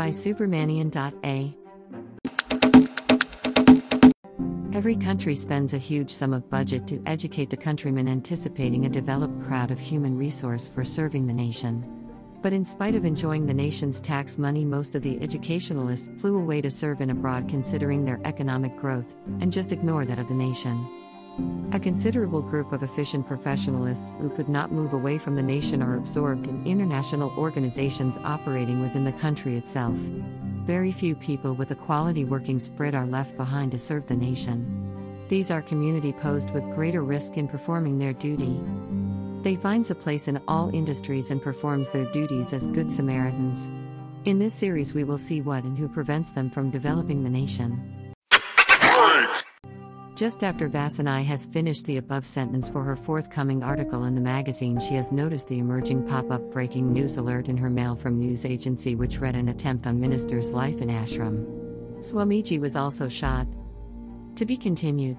by. Every country spends a huge sum of budget to educate the countrymen, anticipating a developed crowd of human resource for serving the nation. But in spite of enjoying the nation's tax money, most of the educationalists flew away to serve in abroad, considering their economic growth, and just ignore that of the nation. A considerable group of efficient professionalists who could not move away from the nation are absorbed in international organizations operating within the country itself. Very few people with a quality working spirit are left behind to serve the nation. These are community posed with greater risk in performing their duty. They finds a place in all industries and performs their duties as good Samaritans. In this series we will see what and who prevents them from developing the nation. Just after Vasanai has finished the above sentence for her forthcoming article in the magazine, she has noticed the emerging pop up breaking news alert in her mail from news agency, which read an attempt on minister's life in ashram. Swamiji was also shot. To be continued.